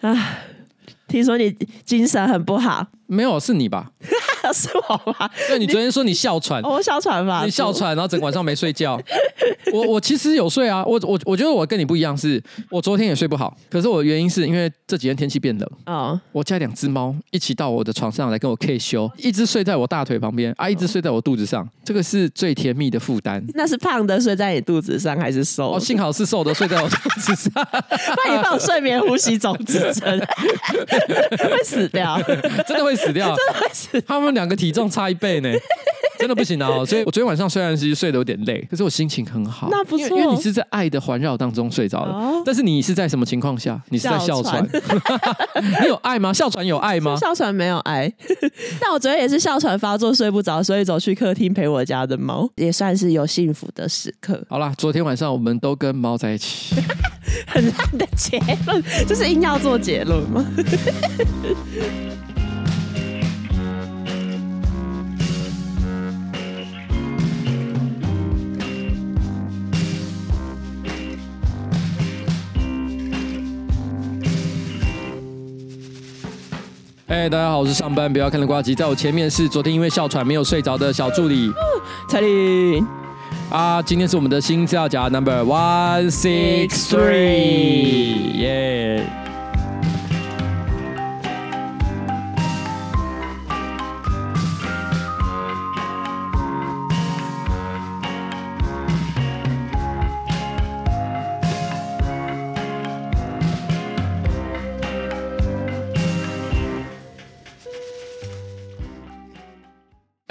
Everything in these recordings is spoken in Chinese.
啊，听说你精神很不好，没有，是你吧？是我吧？对，你昨天说你哮喘，我哮喘吧？你哮喘，然后整个晚上没睡觉。我我其实有睡啊，我我我觉得我跟你不一样是，是我昨天也睡不好。可是我原因是因为这几天天气变冷，哦，我家两只猫一起到我的床上来跟我 K 修，一只睡在我大腿旁边，啊，一只睡在我肚子上，这个是最甜蜜的负担。那是胖的睡在你肚子上，还是瘦？哦，幸好是瘦的睡在我肚子上，那你放睡眠呼吸中止症，会死掉，真的会死掉，真的会死。他们两个体重差一倍呢。真的不行啊！所以我昨天晚上虽然是睡得有点累，可是我心情很好。那不错，因为你是在爱的环绕当中睡着了。哦、但是你是在什么情况下？你是在哮喘？哮喘 你有爱吗？哮喘有爱吗？哮喘没有爱。但我昨天也是哮喘发作睡不着，所以走去客厅陪我家的猫，也算是有幸福的时刻。好啦，昨天晚上我们都跟猫在一起。很烂的结论，就是硬要做结论吗？哎，大家好，我是上班不要看的瓜吉，在我前面是昨天因为哮喘没有睡着的小助理。彩铃啊，今天是我们的新资料夹 Number One Six Three，耶。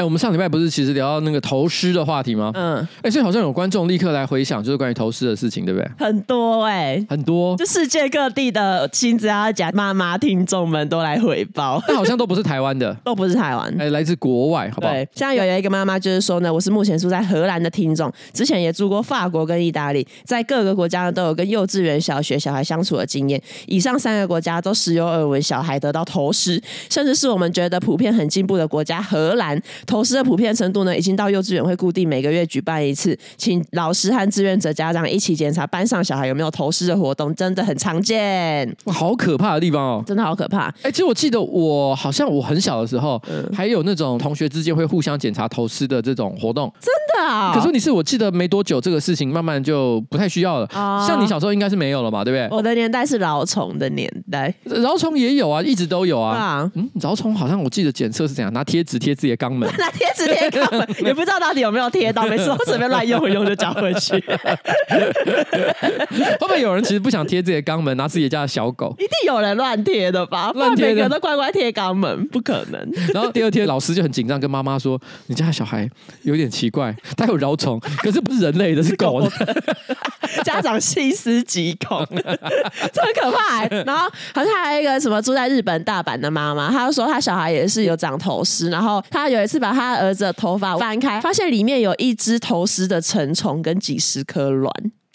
我们上礼拜不是其实聊到那个投尸的话题吗？嗯，哎，所以好像有观众立刻来回想，就是关于投尸的事情，对不对？很多哎、欸，很多，就世界各地的新资料夹妈妈听众们都来回报，但好像都不是台湾的，都不是台湾，哎，来自国外，好不好？对，像有有一个妈妈就是说呢，我是目前住在荷兰的听众，之前也住过法国跟意大利，在各个国家呢都有跟幼稚园、小学小孩相处的经验，以上三个国家都时有耳闻小孩得到投尸，甚至是我们觉得普遍很进步的国家荷兰，投诗的普遍程程度呢，已经到幼稚园会固定每个月举办一次，请老师和志愿者家长一起检查班上小孩有没有投诗的活动，真的很常见。哇，好可怕的地方哦，真的好可怕。哎、欸，其实我记得我好像我很小的时候，嗯、还有那种同学之间会互相检查投诗的这种活动，真的啊。可是你是我记得没多久，这个事情慢慢就不太需要了。哦、像你小时候应该是没有了嘛，对不对？我的年代是蛲虫的年代，蛲虫也有啊，一直都有啊。啊嗯，蛲虫好像我记得检测是怎样，拿贴纸贴自己的肛门，拿贴纸贴肛门，也不知道。到底有没有贴到？每次都随便乱用一用就交回去。会不会有人其实不想贴自己的肛门，拿自己家的小狗？一定有人乱贴的吧？乱贴，每个人都乖乖贴肛门，不可能。然后第二天老师就很紧张，跟妈妈说：“你家的小孩有点奇怪，他有蛲虫，可是不是人类的，是狗的。狗” 家长细思极恐，这很可怕、欸。然后好像还有一个什么住在日本大阪的妈妈，她就说她小孩也是有长头虱，然后她有一次把她儿子的头发翻开，发现里面有一只投食的成虫跟几十颗卵。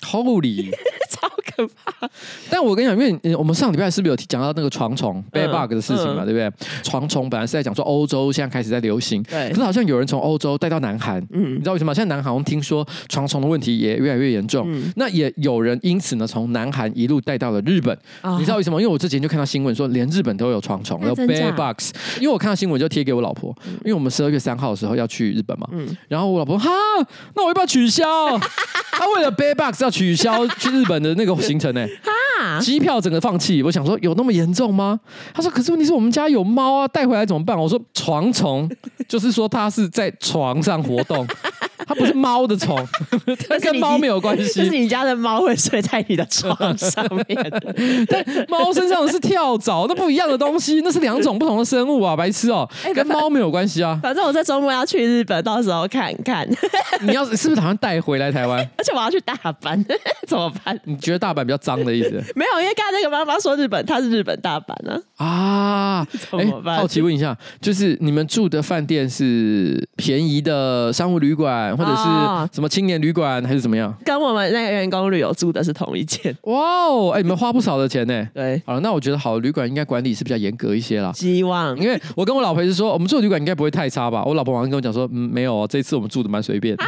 Holy，超可怕！但我跟你讲，因为我们上礼拜是不是有讲到那个床虫 bed bug 的事情嘛，对不对？床虫本来是在讲说欧洲现在开始在流行，对，可是好像有人从欧洲带到南韩，嗯，你知道为什么？现在南韩我们听说床虫的问题也越来越严重，嗯、那也有人因此呢从南韩一路带到了日本，哦、你知道为什么？因为我之前就看到新闻说，连日本都有床虫，有 bed bugs，因为我看到新闻就贴给我老婆，因为我们十二月三号的时候要去日本嘛，嗯，然后我老婆哈，那我要不要取消？他为了 bed bugs 要。取消去日本的那个行程呢？哈，机票整个放弃。我想说，有那么严重吗？他说，可是问题是我们家有猫啊，带回来怎么办？我说，床虫就是说它是在床上活动。它不是猫的虫，它跟猫没有关系。就是你家的猫会睡在你的床上面，但猫身上的是跳蚤，那不一样的东西，那是两种不同的生物啊，白痴哦、喔，欸、跟猫没有关系啊。反正我在周末要去日本，到时候看看。你要是不是打算带回来台湾？而且我要去大阪，怎么办？你觉得大阪比较脏的意思？没有，因为刚才那个妈妈说日本，她是日本大阪呢。啊。啊，怎么办？好奇问一下，就是你们住的饭店是便宜的商务旅馆，或者是什么青年旅馆，还是怎么样？跟我们那个员工旅游住的是同一间。哇哦，哎，你们花不少的钱呢。对，好了，那我觉得好的旅馆应该管理是比较严格一些啦。希望，因为我跟我老婆是说，我们住的旅馆应该不会太差吧？我老婆晚上跟我讲说，嗯，没有哦，这次我们住的蛮随便 啊。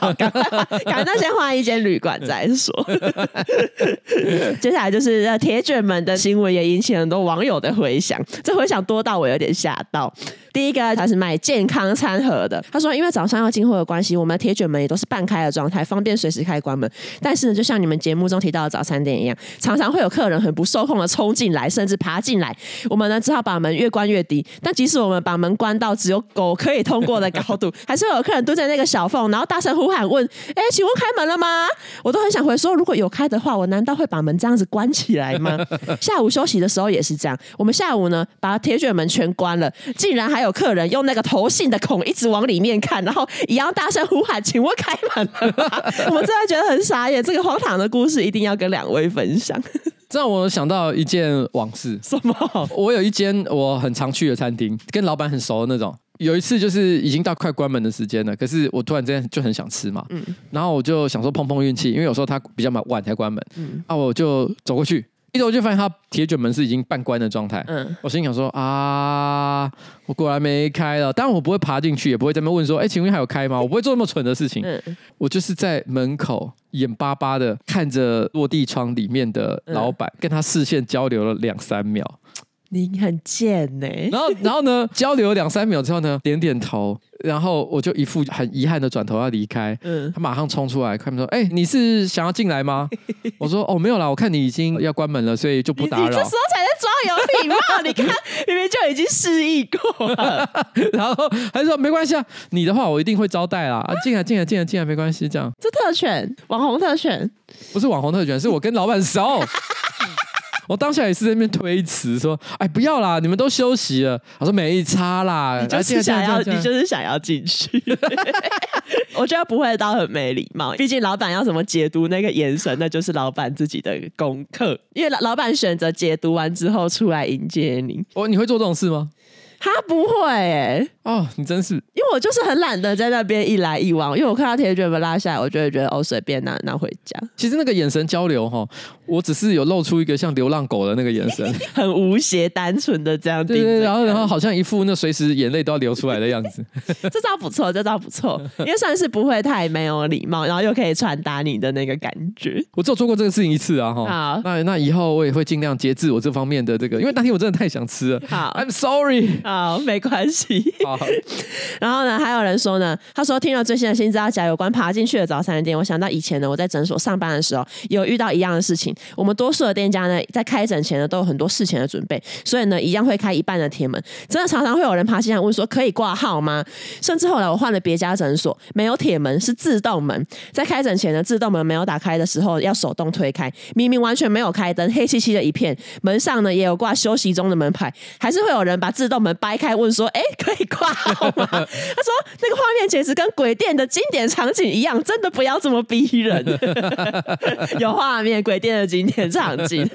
好，赶快，那先换一间旅馆再说。接下来就是铁卷门的新闻，也引起很多网友的回响。这回响多到我有点吓到。第一个他是卖健康餐盒的，他说因为早上要进货的关系，我们的铁卷门也都是半开的状态，方便随时开关门。但是呢，就像你们节目中提到的早餐店一样，常常会有客人很不受控的冲进来，甚至爬进来，我们呢只好把门越关越低。但即使我们把门关到只有狗可以通过的高度，还是会有客人蹲在那个小缝，然后大声呼喊问：“哎，请问开门了吗？”我都很想回说，如果有开的话，我难道会把门这样子关起来吗？下午休息的时候也是这样，我们下午呢把铁卷门全关了，竟然还有客人用那个投信的孔一直往里面看，然后一样大声呼喊：“请问开门了吗？”我们真的觉得很傻眼，这个荒唐的故事一定要跟两位分享。这让我想到一件往事。什么？我有一间我很常去的餐厅，跟老板很熟的那种。有一次就是已经到快关门的时间了，可是我突然之间就很想吃嘛，嗯，然后我就想说碰碰运气，因为有时候他比较晚才关门，嗯，啊，我就走过去。一走就发现他铁卷门是已经半关的状态。嗯，我心想说啊，我果然没开了。当然我不会爬进去，也不会在那问说，哎，请问还有开吗？我不会做那么蠢的事情。嗯，我就是在门口眼巴巴的看着落地窗里面的老板，跟他视线交流了两三秒。你很贱呢、欸。然后，然后呢？交流两三秒之后呢，点点头，然后我就一副很遗憾的转头要离开。嗯，他马上冲出来，开门说：“哎、欸，你是想要进来吗？” 我说：“哦，没有啦，我看你已经要关门了，所以就不打扰。”你这时候才在装有礼貌，你看明明就已经示意过了。然后还说：“没关系啊，你的话我一定会招待啦。啊，进来，进来，进来，进来，没关系。”这样，这特权，网红特权，不是网红特权，是我跟老板熟。我当下也是在那边推辞说：“哎，不要啦，你们都休息了。”我说：“没差啦，你就是想要，你就是想要进去。”我觉得不会到很没礼貌，毕竟老板要怎么解读那个眼神，那就是老板自己的功课。因为老老板选择解读完之后出来迎接你。哦，你会做这种事吗？他不会哎、欸。哦，你真是，因为我就是很懒得在那边一来一往，因为我看到铁卷门拉下来，我就会觉得哦，随便拿拿回家。其实那个眼神交流哈，我只是有露出一个像流浪狗的那个眼神，很无邪、单纯的这样。对，对对，然后然后好像一副那随时眼泪都要流出来的样子。这招不错，这招不错，因为算是不会太没有礼貌，然后又可以传达你的那个感觉。我只有做过这个事情一次啊哈。好，那那以后我也会尽量节制我这方面的这个，因为那天我真的太想吃了。好，I'm sorry。好，没关系。好。然后呢，还有人说呢，他说听了最新的新资料夹有关爬进去的早餐店，我想到以前呢，我在诊所上班的时候，有遇到一样的事情。我们多数的店家呢，在开诊前呢，都有很多事前的准备，所以呢，一样会开一半的铁门。真的常常会有人爬进来问说，可以挂号吗？甚至后来我换了别家诊所，没有铁门，是自动门。在开诊前呢，自动门没有打开的时候，要手动推开。明明完全没有开灯，黑漆漆的一片，门上呢也有挂休息中的门牌，还是会有人把自动门掰开，问说，哎，可以挂号吗？他说：“那个画面简直跟鬼店的经典场景一样，真的不要这么逼人。有画面，鬼店的经典场景。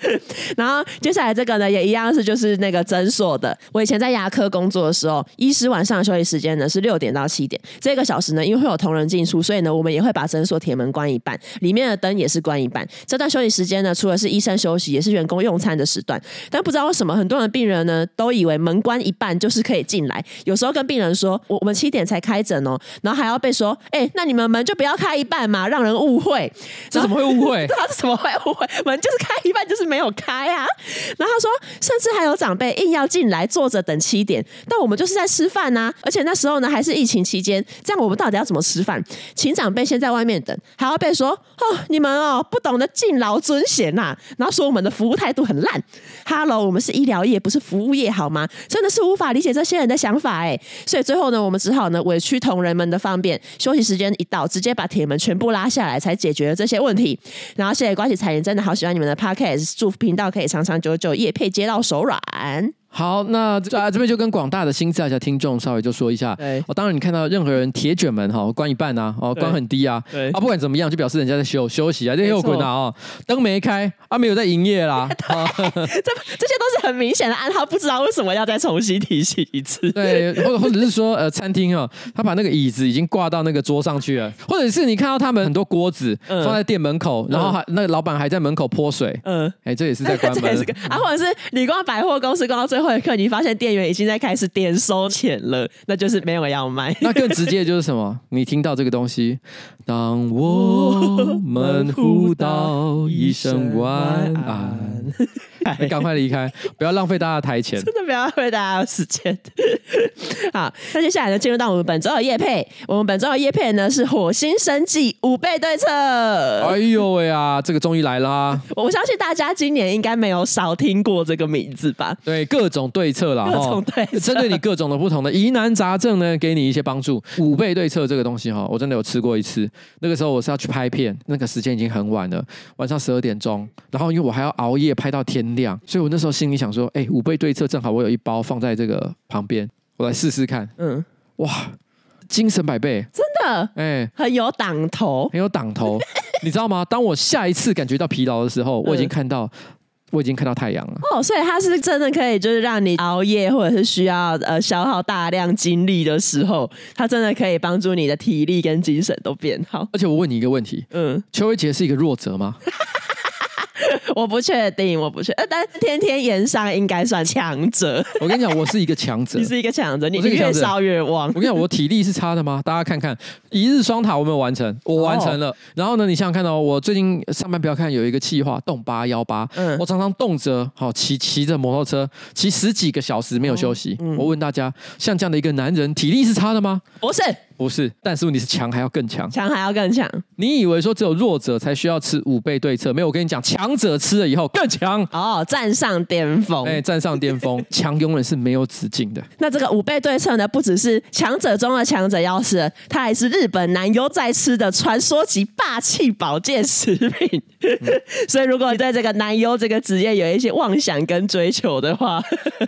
然后接下来这个呢，也一样是就是那个诊所的。我以前在牙科工作的时候，医师晚上的休息时间呢是六点到七点，这个小时呢，因为会有同仁进出，所以呢，我们也会把诊所铁门关一半，里面的灯也是关一半。这段休息时间呢，除了是医生休息，也是员工用餐的时段。但不知道为什么，很多的病人呢都以为门关一半就是可以进来，有时候跟病人说。我我们七点才开诊哦，然后还要被说，哎、欸，那你们门就不要开一半嘛，让人误会。这怎么会误会？对啊，这怎么会误会？门就是开一半，就是没有开啊。然后他说，甚至还有长辈硬要进来坐着等七点，但我们就是在吃饭呐、啊，而且那时候呢还是疫情期间，这样我们到底要怎么吃饭？请长辈先在外面等，还要被说哦，你们哦不懂得敬老尊贤呐、啊，然后说我们的服务态度很烂。Hello，我们是医疗业，不是服务业好吗？真的是无法理解这些人的想法哎，所以最后呢，我们只好呢委屈同仁们的方便，休息时间一到，直接把铁门全部拉下来，才解决了这些问题。然后谢谢关系彩铃，真的好喜欢你们的 Podcast，祝福频道可以长长久久，夜配接到手软。好，那这这边就跟广大的新字的听众稍微就说一下。对，我当然你看到任何人铁卷门哈关一半啊，哦关很低啊，对。啊不管怎么样就表示人家在休休息啊，这又滚啊哦，灯没开啊没有在营业啦，这这些都是很明显的暗号，不知道为什么要再重新提醒一次。对，或或者是说呃餐厅哦，他把那个椅子已经挂到那个桌上去了，或者是你看到他们很多锅子放在店门口，然后还那个老板还在门口泼水，嗯，哎这也是在关门。啊，或者是你逛百货公司逛到最后一刻，你发现店员已经在开始点收钱了，那就是没有要卖。那更直接就是什么？你听到这个东西，当我们 互道一声晚安，你 赶快离开，不要浪费大家的台钱，真的不要浪费大家的时间。好，那接下来呢，进入到我们本周的夜配。我们本周的夜配呢是火星生计五倍对策。哎呦喂啊，这个终于来啦！我相信大家今年应该没有少听过这个名字吧？对，各种对策啦，各种对策，针对你各种的不同的疑难杂症呢，给你一些帮助。五倍对策这个东西哈，我真的有吃过一次。那个时候我是要去拍片，那个时间已经很晚了，晚上十二点钟。然后因为我还要熬夜拍到天亮，所以我那时候心里想说，哎，五倍对策正好我有一包放在这个旁边，我来试试看。嗯，哇，精神百倍，真的，哎，很有挡头，很有挡头。你知道吗？当我下一次感觉到疲劳的时候，我已经看到。我已经看到太阳了哦，所以它是真的可以，就是让你熬夜或者是需要呃消耗大量精力的时候，它真的可以帮助你的体力跟精神都变好。而且我问你一个问题，嗯，邱威杰是一个弱者吗？我不确定，我不确定，但天天炎上应该算强者。我跟你讲，我是一个强者，你是一个强者，你越烧越旺。我跟你讲，我体力是差的吗？大家看看，一日双塔我没有完成，我完成了。哦、然后呢，你想想看、哦、我最近上班不要看有一个计划动八幺八，嗯，我常常动辄好骑骑着摩托车骑十几个小时没有休息。哦嗯、我问大家，像这样的一个男人，体力是差的吗？不是。不是，但是问题是强还要更强，强还要更强。你以为说只有弱者才需要吃五倍对策？没有，我跟你讲，强者吃了以后更强哦，站上巅峰。哎，站上巅峰，强永远是没有止境的。那这个五倍对策呢，不只是强者中的强者要吃，它还是日本男优在吃的传说级霸气保健食品。嗯、所以，如果你对这个男优这个职业有一些妄想跟追求的话，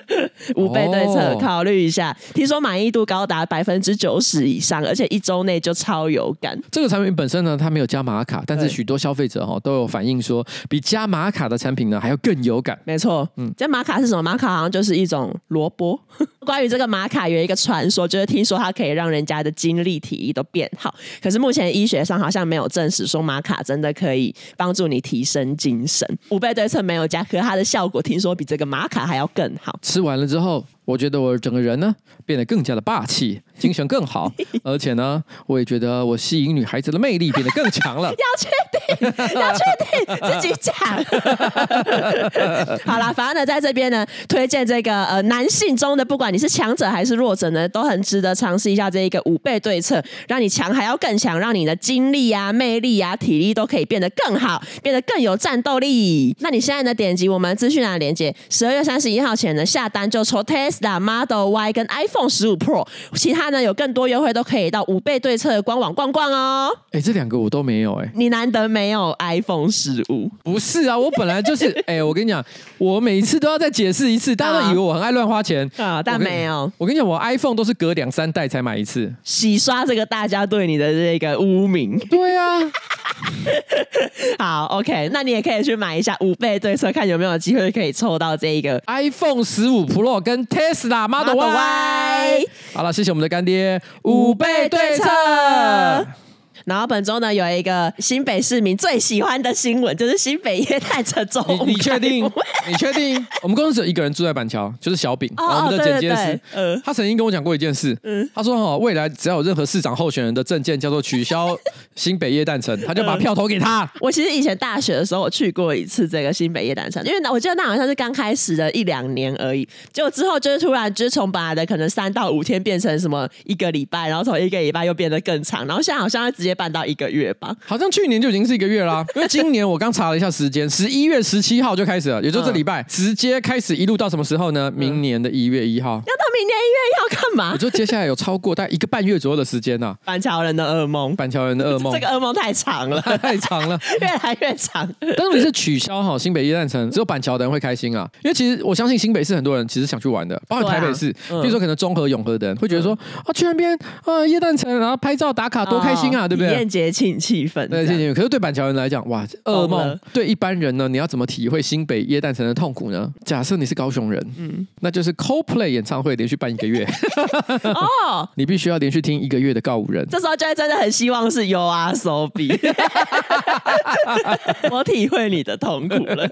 五倍对策考虑一下。哦、听说满意度高达百分之九十以上。而且一周内就超有感。这个产品本身呢，它没有加玛卡，但是许多消费者哈都有反映说，比加玛卡的产品呢还要更有感。没错，嗯，加玛卡是什么？玛卡好像就是一种萝卜。关于这个玛卡有一个传说，就是听说它可以让人家的精力体力都变好。可是目前医学上好像没有证实说玛卡真的可以帮助你提升精神。五倍对称没有加，可是它的效果听说比这个玛卡还要更好。吃完了之后。我觉得我整个人呢变得更加的霸气，精神更好，而且呢，我也觉得我吸引女孩子的魅力变得更强了。要确定，要确定，自己讲。好啦，反正呢，在这边呢，推荐这个呃男性中的，不管你是强者还是弱者呢，都很值得尝试一下这一个五倍对策，让你强还要更强，让你的精力啊、魅力啊、体力都可以变得更好，变得更有战斗力。那你现在呢，点击我们资讯栏链接，十二月三十一号前呢下单就抽 test。Model Y 跟 iPhone 十五 Pro，其他呢有更多优惠都可以到五倍对策的官网逛逛哦。哎，这两个我都没有哎。你难得没有 iPhone 十五？不是啊，我本来就是 哎，我跟你讲，我每次都要再解释一次，大家都以为我很爱乱花钱啊，但没有。我跟你讲，我 iPhone 都是隔两三代才买一次，洗刷这个大家对你的这个污名。对啊。好，OK，那你也可以去买一下五倍对策，看有没有机会可以抽到这一个 iPhone 十五 Pro 跟 Tesla Model Y。Model y 好了，谢谢我们的干爹五倍对策。然后本周呢，有一个新北市民最喜欢的新闻，就是新北耶诞城中。你确定？你确定？我们公司只有一个人住在板桥，就是小饼，哦、我们的剪接师。嗯，他曾经跟我讲过一件事。嗯，他说哈，未来只要有任何市长候选人的证件叫做取消新北夜诞城，他就把票投给他。我其实以前大学的时候，我去过一次这个新北夜诞城，因为我记得那好像是刚开始的一两年而已，结果之后就是突然就是从本来的可能三到五天变成什么一个礼拜，然后从一个礼拜又变得更长，然后现在好像要直接。接办到一个月吧？好像去年就已经是一个月啦，因为今年我刚查了一下时间，十一月十七号就开始了，也就这礼拜、嗯、直接开始一路到什么时候呢？明年的一月一号。要到明年一月一号干嘛？我就接下来有超过大概一个半月左右的时间呢、啊。板桥人的噩梦，板桥人的噩梦，这个噩梦太长了，太长了，越来越长。但是你是取消哈新北耶诞城，只有板桥的人会开心啊，因为其实我相信新北市很多人其实想去玩的，包括台北市，啊嗯、比如说可能中和、永和的人会觉得说、嗯、啊去那边啊耶诞城，然后拍照打卡多开心啊，哦、对不对？体验节庆气氛，对节庆。可是对板桥人来讲，哇，噩梦。了对一般人呢，你要怎么体会新北耶诞城的痛苦呢？假设你是高雄人，嗯，那就是 Coldplay 演唱会连续办一个月，哦，你必须要连续听一个月的告五人，这时候就会真的很希望是 YOASOBI，我体会你的痛苦了。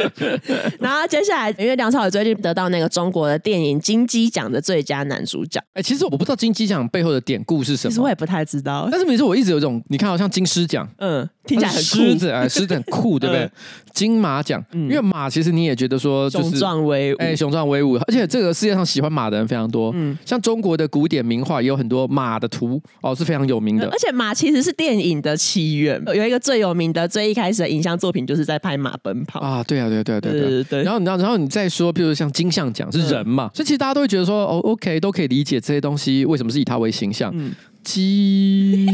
然后接下来，因为梁朝伟最近得到那个中国的电影金鸡奖的最佳男主角，哎，其实我不知道金鸡奖背后的典故是什么，其实我也不太知道。但是比如说，我一直有一种，你看，好像金狮奖，嗯，听起来很狮子，哎，狮子很 酷，对不对？金马奖，因为马其实你也觉得说就是雄壮威武，哎，雄壮威武，而且这个世界上喜欢马的人非常多，嗯，像中国的古典名画也有很多马的图，哦，是非常有名的。而且马其实是电影的起源，有一个最有名的、最一开始的影像作品，就是在拍马奔跑。啊，对啊，对对对对对。然后你知道，然后你再说，譬如像金像奖是人嘛，所以其实大家都会觉得说，哦，OK，都可以理解这些东西为什么是以他为形象。鸡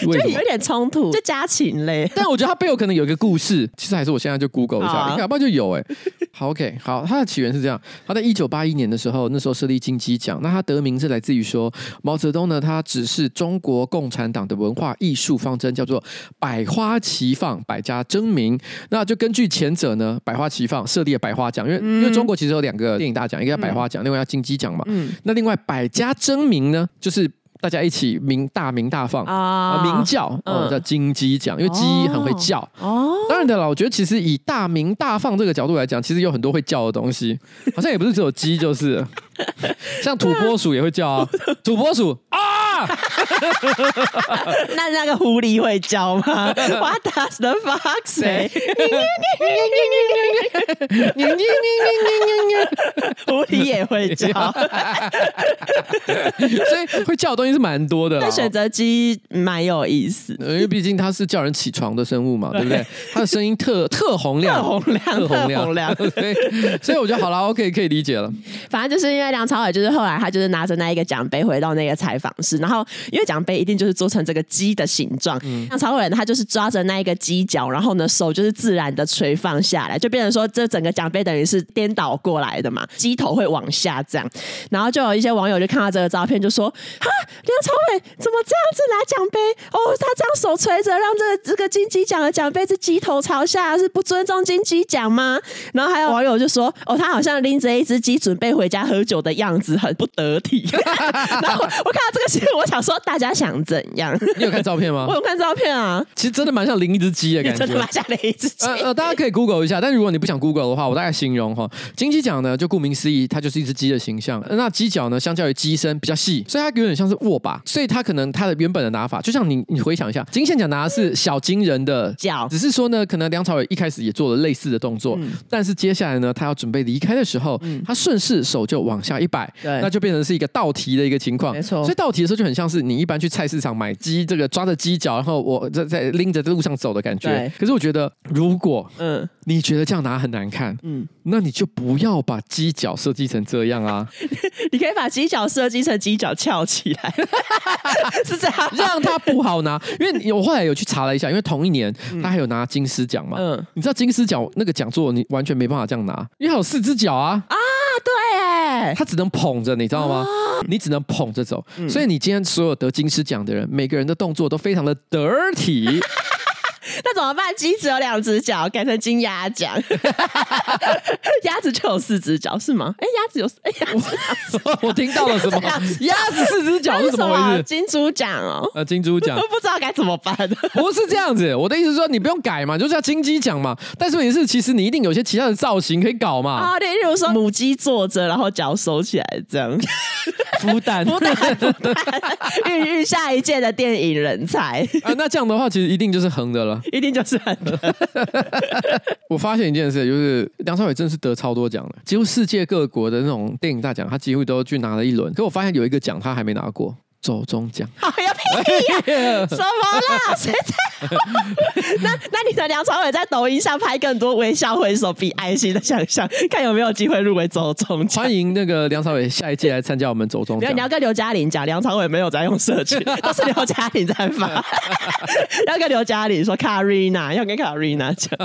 就有点冲突，就家禽类。但我觉得它背后可能有一个故事，其实还是我现在就 Google 一下，你看不就有哎、欸。好，OK，好，它的起源是这样：它在一九八一年的时候，那时候设立金鸡奖，那它得名是来自于说毛泽东呢，他指示中国共产党的文化艺术方针叫做百花齐放，百家争鸣。那就根据前者呢，百花齐放设立了百花奖，因为、嗯、因为中国其实有两个电影大奖，一个叫百花奖，嗯、另外叫金鸡奖嘛。嗯、那另外百家争鸣呢，就是。大家一起鸣大鸣大放啊，鸣叫哦，叫金鸡奖，因为鸡很会叫。哦。当然的啦，我觉得其实以大鸣大放这个角度来讲，其实有很多会叫的东西，好像也不是只有鸡，就是。像土拨鼠也会叫啊，土拨鼠啊。那那个狐狸会叫吗？What does the fox say？狐狸也会叫，所以会叫的东西是蛮多的。那选择鸡蛮有意思，因为毕竟它是叫人起床的生物嘛，对不对？它的声音特特洪亮，特洪亮，特洪亮。所以，所以我觉得好了，OK，可以理解了。反正就是因为梁朝伟，就是后来他就是拿着那一个奖杯回到那个采访室，然后因为奖杯一定就是做成这个鸡的形状，梁朝伟他就是抓着那一个鸡脚，然后呢手就是自然的垂放下来，就变成说这整个奖杯等于是颠倒过来的嘛，鸡头会往下这样，然后就有一些网友就看到这个照片就说：哈，梁朝伟怎么这样子拿奖杯？哦，他这样手垂着，让这个这个金鸡奖的奖杯是鸡头朝下，是不尊重金鸡奖吗？然后还有网友就说：哦，他好像拎着一只鸡准备回家喝酒的样子，很不得体。然后我看到这个新闻，我想说，大家想怎样？你有看照片吗？我有看照片啊，其实真的蛮像拎一只鸡的感觉，真的蛮像拎一只鸡。呃，大家可以 Google 一下，但如果你不想 Google 的话，我大概形容哈，金鸡奖呢，就顾名思义，它就是一只鸡的形象。那鸡脚呢，相较于鸡身比较细，所以它有点像是握把，所以它可能它的原本的拿法，就像你你回想一下，金线奖拿的是小金人的脚，只是说呢，可能梁朝伟一开始也做了类似的动作，嗯、但是接下来呢，他要准备离开的时候，嗯、他顺势手就往下一摆，对那就变成是一个倒提的一个情况，没错。所以倒提的时候就很像是你一般去菜市场买鸡，这个抓着鸡脚，然后我在在拎着在路上走的感觉。对。可是我觉得，如果嗯。你觉得这样拿很难看，嗯，那你就不要把鸡脚设计成这样啊。你可以把鸡脚设计成鸡脚翘起来，是这样，让它不好拿。因为我后来有去查了一下，因为同一年他还有拿金狮奖嘛，嗯，你知道金狮奖那个讲座你完全没办法这样拿，因为还有四只脚啊。啊，对，哎，他只能捧着，你知道吗？你只能捧着走，所以你今天所有得金狮奖的人，每个人的动作都非常的 dirty。那怎么办？鸡只有两只脚，改成金鸭奖。鸭子就有四只脚，是吗？哎，鸭子有哎，鸭子 我听到了什么？鸭子四只脚是怎么回事？金猪奖哦，呃，金猪奖，我 不知道该怎么办。不是这样子，我的意思是说，你不用改嘛，就是要金鸡奖嘛。但是也是，其实你一定有些其他的造型可以搞嘛。啊，例如说母鸡坐着，然后脚收起来这样，孵蛋，孵蛋，孵蛋，孕育下一届的电影人才。啊，那这样的话，其实一定就是横的了。一定就是。我发现一件事，就是梁朝伟真的是得超多奖了，几乎世界各国的那种电影大奖，他几乎都去拿了一轮。可我发现有一个奖他还没拿过。走中奖。好呀屁呀！什么啦？谁在？那那你的梁朝伟在抖音上拍更多微笑挥手比爱心的想象，看有没有机会入围走中奖。欢迎那个梁朝伟下一届来参加我们走中你要跟刘嘉玲讲，梁朝伟没有在用社群，都是刘嘉玲在发。要跟刘嘉玲说，Karina 要跟 Karina 讲。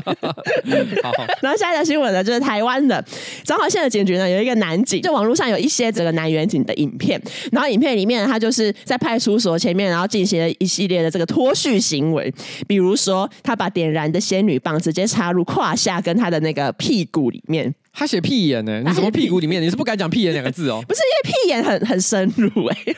好，好。然后下一个新闻呢，就是台湾的彰化县的警局呢，有一个男警，就网络上有一些这个男远警的影片，然后影片里面他就是在派出所前面，然后进行了一系列的这个脱序行为，比如说他把点燃的仙女棒直接插入胯下跟他的那个屁股里面。他写屁眼呢？你什么屁股里面？你是不敢讲屁眼两个字哦？不是，因为屁眼很很深入哎。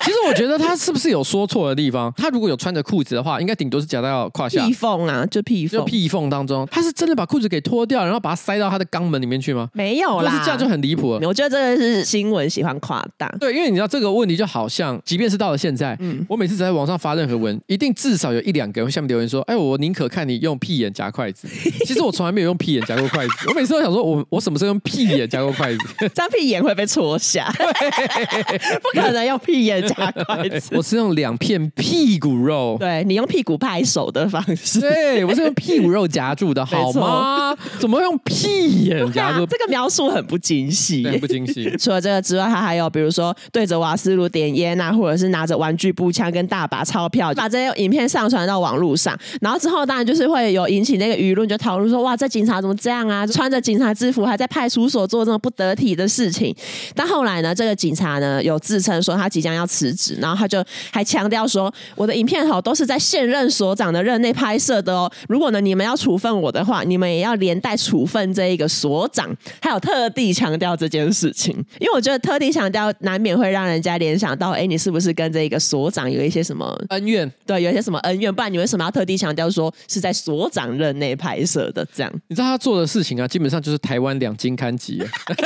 其实我觉得他是不是有说错的地方？他如果有穿着裤子的话，应该顶多是夹到胯下。屁缝啊，就屁缝。就屁缝当中，他是真的把裤子给脱掉，然后把它塞到他的肛门里面去吗？没有啦，是这样就很离谱了。我觉得这个是新闻喜欢夸大。对，因为你知道这个问题就好像，即便是到了现在，嗯，我每次在网上发任何文，一定至少有一两个人下面留言说：“哎，我宁可看你用屁眼夹筷子。” 其实我从来没有用屁眼夹过筷子。我每次都想说我，我我什么时候用屁眼夹过筷子？这样屁眼会被戳瞎，不可能用屁眼夹筷子。我是用两片屁股肉，对，你用屁股拍手的方式，对，我是用屁股肉夹住的，好吗？怎么用屁眼夹住？这个描述很不精细，很不精细。除了这个之外，他还有比如说对着瓦斯炉点烟啊，或者是拿着玩具步枪跟大把钞票，把这些影片上传到网络上，然后之后当然就是会有引起那个舆论，就讨论说哇，这警察怎么这样啊？穿着警察制服还在派出所做这么不得体的事情。但后来呢，这个警察呢有自称说他即将要辞职，然后他就。还强调说，我的影片好都是在现任所长的任内拍摄的哦。如果呢你们要处分我的话，你们也要连带处分这一个所长。还有特地强调这件事情，因为我觉得特地强调难免会让人家联想到，哎，你是不是跟这个所长有一些什么恩怨？对，有一些什么恩怨？不然你为什么要特地强调说是在所长任内拍摄的？这样，你知道他做的事情啊，基本上就是台湾两金刊集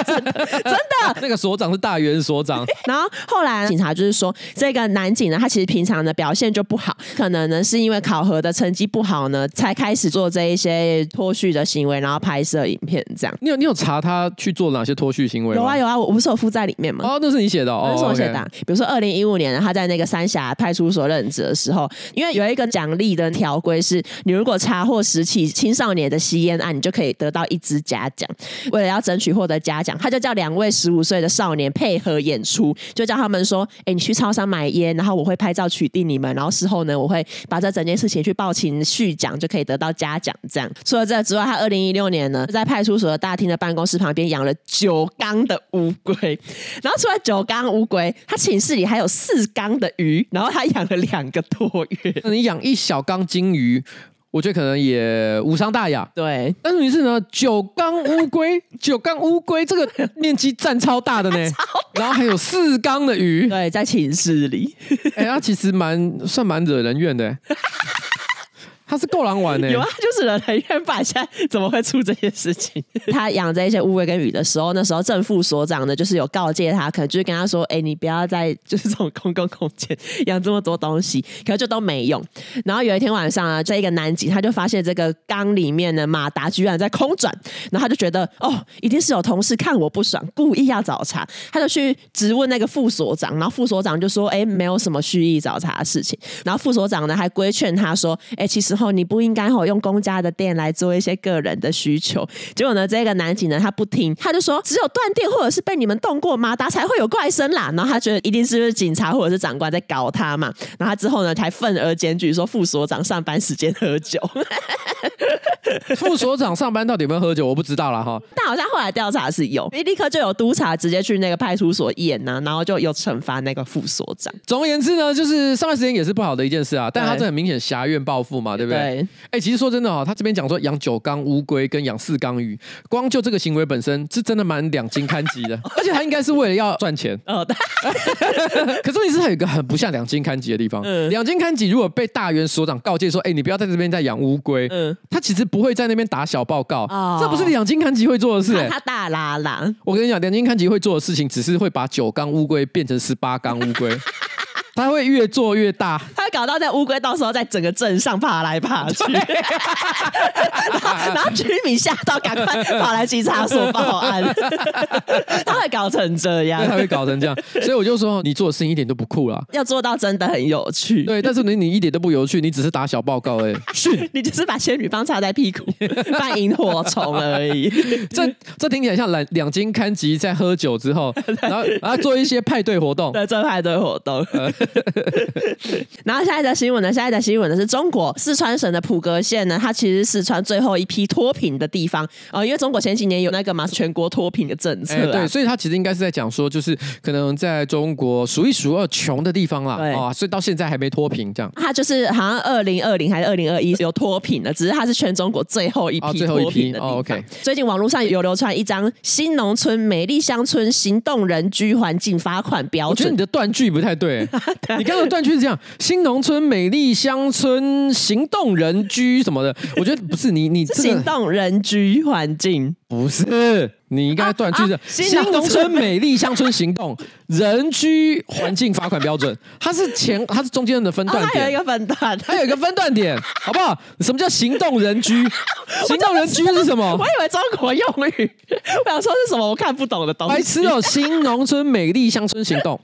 真的，真的，那个所长是大元所长。然后后来警察就是说，这个男警呢，他其实平常的表现就不好，可能呢是因为考核的成绩不好呢，才开始做这一些脱序的行为，然后拍摄影片这样。你有你有查他去做哪些脱序行为吗？有啊有啊，我不是有附在里面吗？哦，那是你写的哦，那是我写的。哦 okay、比如说二零一五年他在那个三峡派出所任职的时候，因为有一个奖励的条规是，你如果查获十起青少年的吸烟案，你就可以得到一支嘉奖。为了要争取获得嘉奖，他就叫两位十五岁的少年配合演出，就叫他们说：“哎，你去超商买烟，然后我会拍照取缔你们，然后事后呢，我会把这整件事情去报请续奖，就可以得到嘉奖。”这样。除了这之外，他二零一六年呢，在派出所的大厅的办公室旁边养了九缸的乌龟，然后除了九缸乌龟，他寝室里还有四缸的鱼，然后他养了两个多月。你养一小缸金鱼？我觉得可能也无伤大雅，对。但是你是呢，九缸乌龟，九缸乌龟这个面积占超大的呢，然后还有四缸的鱼，对，在寝室里，哎、欸，它其实蛮算蛮惹人怨的。他是够狼玩的，有啊，就是人很冤吧？现在怎么会出这些事情？他养这些乌龟跟鱼的时候，那时候正副所长呢，就是有告诫他，可能就是跟他说：“哎、欸，你不要在就是这种公共空间养这么多东西。”可是就都没用。然后有一天晚上啊，在一个南极他就发现这个缸里面的马达居然在空转，然后他就觉得哦，一定是有同事看我不爽，故意要找茬。他就去质问那个副所长，然后副所长就说：“哎、欸，没有什么蓄意找茬的事情。”然后副所长呢还规劝他说：“哎、欸，其实。”你不应该吼用公家的电来做一些个人的需求。结果呢，这个男警呢，他不听，他就说只有断电或者是被你们动过马达才会有怪声啦。然后他觉得一定是不是警察或者是长官在搞他嘛。然后他之后呢，才愤而检举说副所长上班时间喝酒。副所长上班到底有没有喝酒，我不知道了哈。但好像后来调查是有，立刻就有督察直接去那个派出所验呐、啊，然后就有惩罚那个副所长。总而言之呢，就是上班时间也是不好的一件事啊。但他这很明显挟怨报复嘛，对不对？哎、欸，其实说真的哈，他这边讲说养九缸乌龟跟养四缸鱼，光就这个行为本身是真的蛮两金刊集的，而且他应该是为了要赚钱。哦，可是问题是他有一个很不像两金刊集的地方。嗯，两金刊集如果被大元所长告诫说，哎、欸，你不要在这边再养乌龟，嗯，他其实不会在那边打小报告。哦，这不是两金刊集会做的事、欸。他大喇喇。我跟你讲，两金刊集会做的事情，只是会把九缸乌龟变成十八缸乌龟。它会越做越大，它会搞到在乌龟到时候在整个镇上爬来爬去，然后居民吓到赶快跑来警察所报案，它会搞成这样，它会搞成这样，所以我就说你做的事情一点都不酷啦，要做到真的很有趣，对，但是你你一点都不有趣，你只是打小报告而已，是你只是把仙女棒插在屁股扮萤火虫而已，这这听起来像两两金刊集在喝酒之后，然后然后做一些派对活动，对，做派对活动。然后下一则新闻呢？下一则新闻呢是中国四川省的普格县呢，它其实是四川最后一批脱贫的地方啊、呃，因为中国前几年有那个嘛全国脱贫的政策、啊欸，对，所以它其实应该是在讲说，就是可能在中国数一数二穷的地方啦，啊、哦，所以到现在还没脱贫这样。它就是好像二零二零还是二零二一有脱贫了，只是它是全中国最后一批脱贫的地方。哦哦、OK，最近网络上有流传一张新农村美丽乡村行动人居环境罚款标准，我觉得你的断句不太对。你刚刚断句是这样：新农村、美丽乡村、行动人居什么的，我觉得不是你，你、这个、行动人居环境不是。你应该断句的，新农村美丽乡村行动 人居环境罚款标准，它是前，它是中间的分段点，它有一个分段，它有一个分段点，好不好？什么叫行动人居？行动人居是什么？我以为中国用语，我想说是什么？我看不懂的东西。白痴哦！新农村美丽乡村行动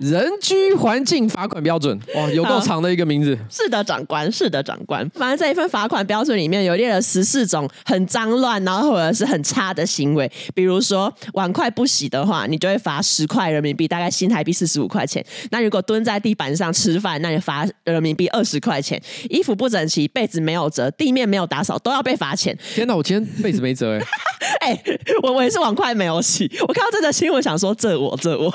人居环境罚款标准，哇，有够长的一个名字。是的，长官，是的，长官。反正这一份罚款标准里面有列了十四种很脏乱，然后或者是很差的行为。比如说碗筷不洗的话，你就会罚十块人民币，大概新台币四十五块钱。那如果蹲在地板上吃饭，那你罚人民币二十块钱。衣服不整齐，被子没有折，地面没有打扫，都要被罚钱。天哪，我今天被子没折哎、欸！哎，我我也是碗筷没有洗。我看到这则新闻，想说这我这我。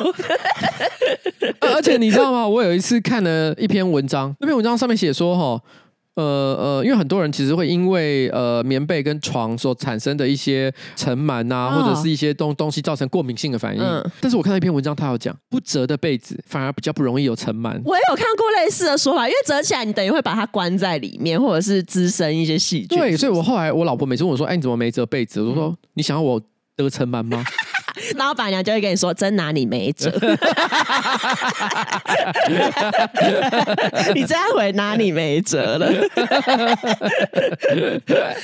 而且你知道吗？我有一次看了一篇文章，那篇文章上面写说哈。呃呃，因为很多人其实会因为呃棉被跟床所产生的一些尘螨啊，哦、或者是一些东东西造成过敏性的反应。嗯、但是我看到一篇文章，他有讲不折的被子反而比较不容易有尘螨。我也有看过类似的说法，因为折起来你等于会把它关在里面，或者是滋生一些细菌。对，所以我后来我老婆每次问我说：“哎，你怎么没折被子？”我说：“你想要我得尘螨吗？” 老板娘就会跟你说：“真拿你没辙。”你这样回拿你没辙了。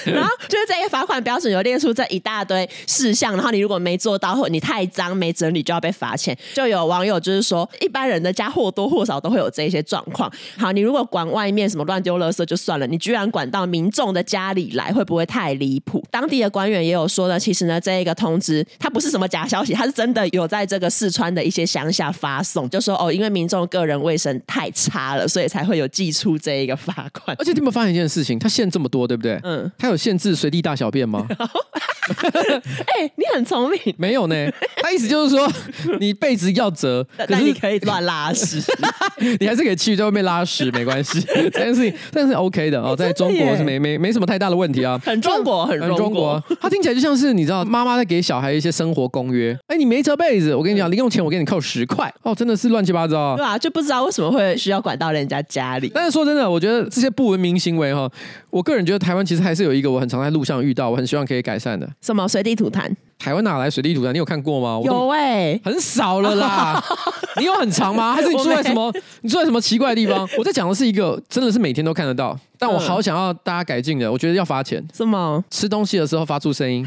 然后就是这个罚款标准有列出这一大堆事项，然后你如果没做到，或你太脏没整理，就要被罚钱。就有网友就是说，一般人的家或多或少都会有这些状况。好，你如果管外面什么乱丢垃圾就算了，你居然管到民众的家里来，会不会太离谱？当地的官员也有说呢，其实呢，这一个通知它不是什么假消息，他是真的有在这个四川的一些乡下发送，就说哦，因为民众个人卫生太差了，所以才会有寄出这一个罚款。而且你有没有发现一件事情？他限这么多，对不对？嗯。他有限制随地大小便吗？哎、欸，你很聪明。没有呢。他意思就是说，你被子要折，可是你可以乱拉屎，你还是可以去在外面拉屎，没关系。这件事情，但是 OK 的哦，在中国是没没没什么太大的问题啊。很中国，很中国。他听起来就像是你知道，妈妈在给小孩一些生活公约。哎、欸，你没折被子，我跟你讲，零用钱我给你扣十块。哦，真的是乱七八糟。对啊，就不知道为什么会需要管到人家家里。但是说真的，我觉得这些不文明行为哈，我个人觉得台湾其实还是有一个我很常在路上遇到，我很希望可以改善的。什么随地吐痰？台湾哪来随地吐痰？你有看过吗？有哎、欸，很少了啦。你有很长吗？还是你住在什么？你住在什么奇怪的地方？我在讲的是一个真的是每天都看得到，但我好想要大家改进的。我觉得要罚钱。什么？吃东西的时候发出声音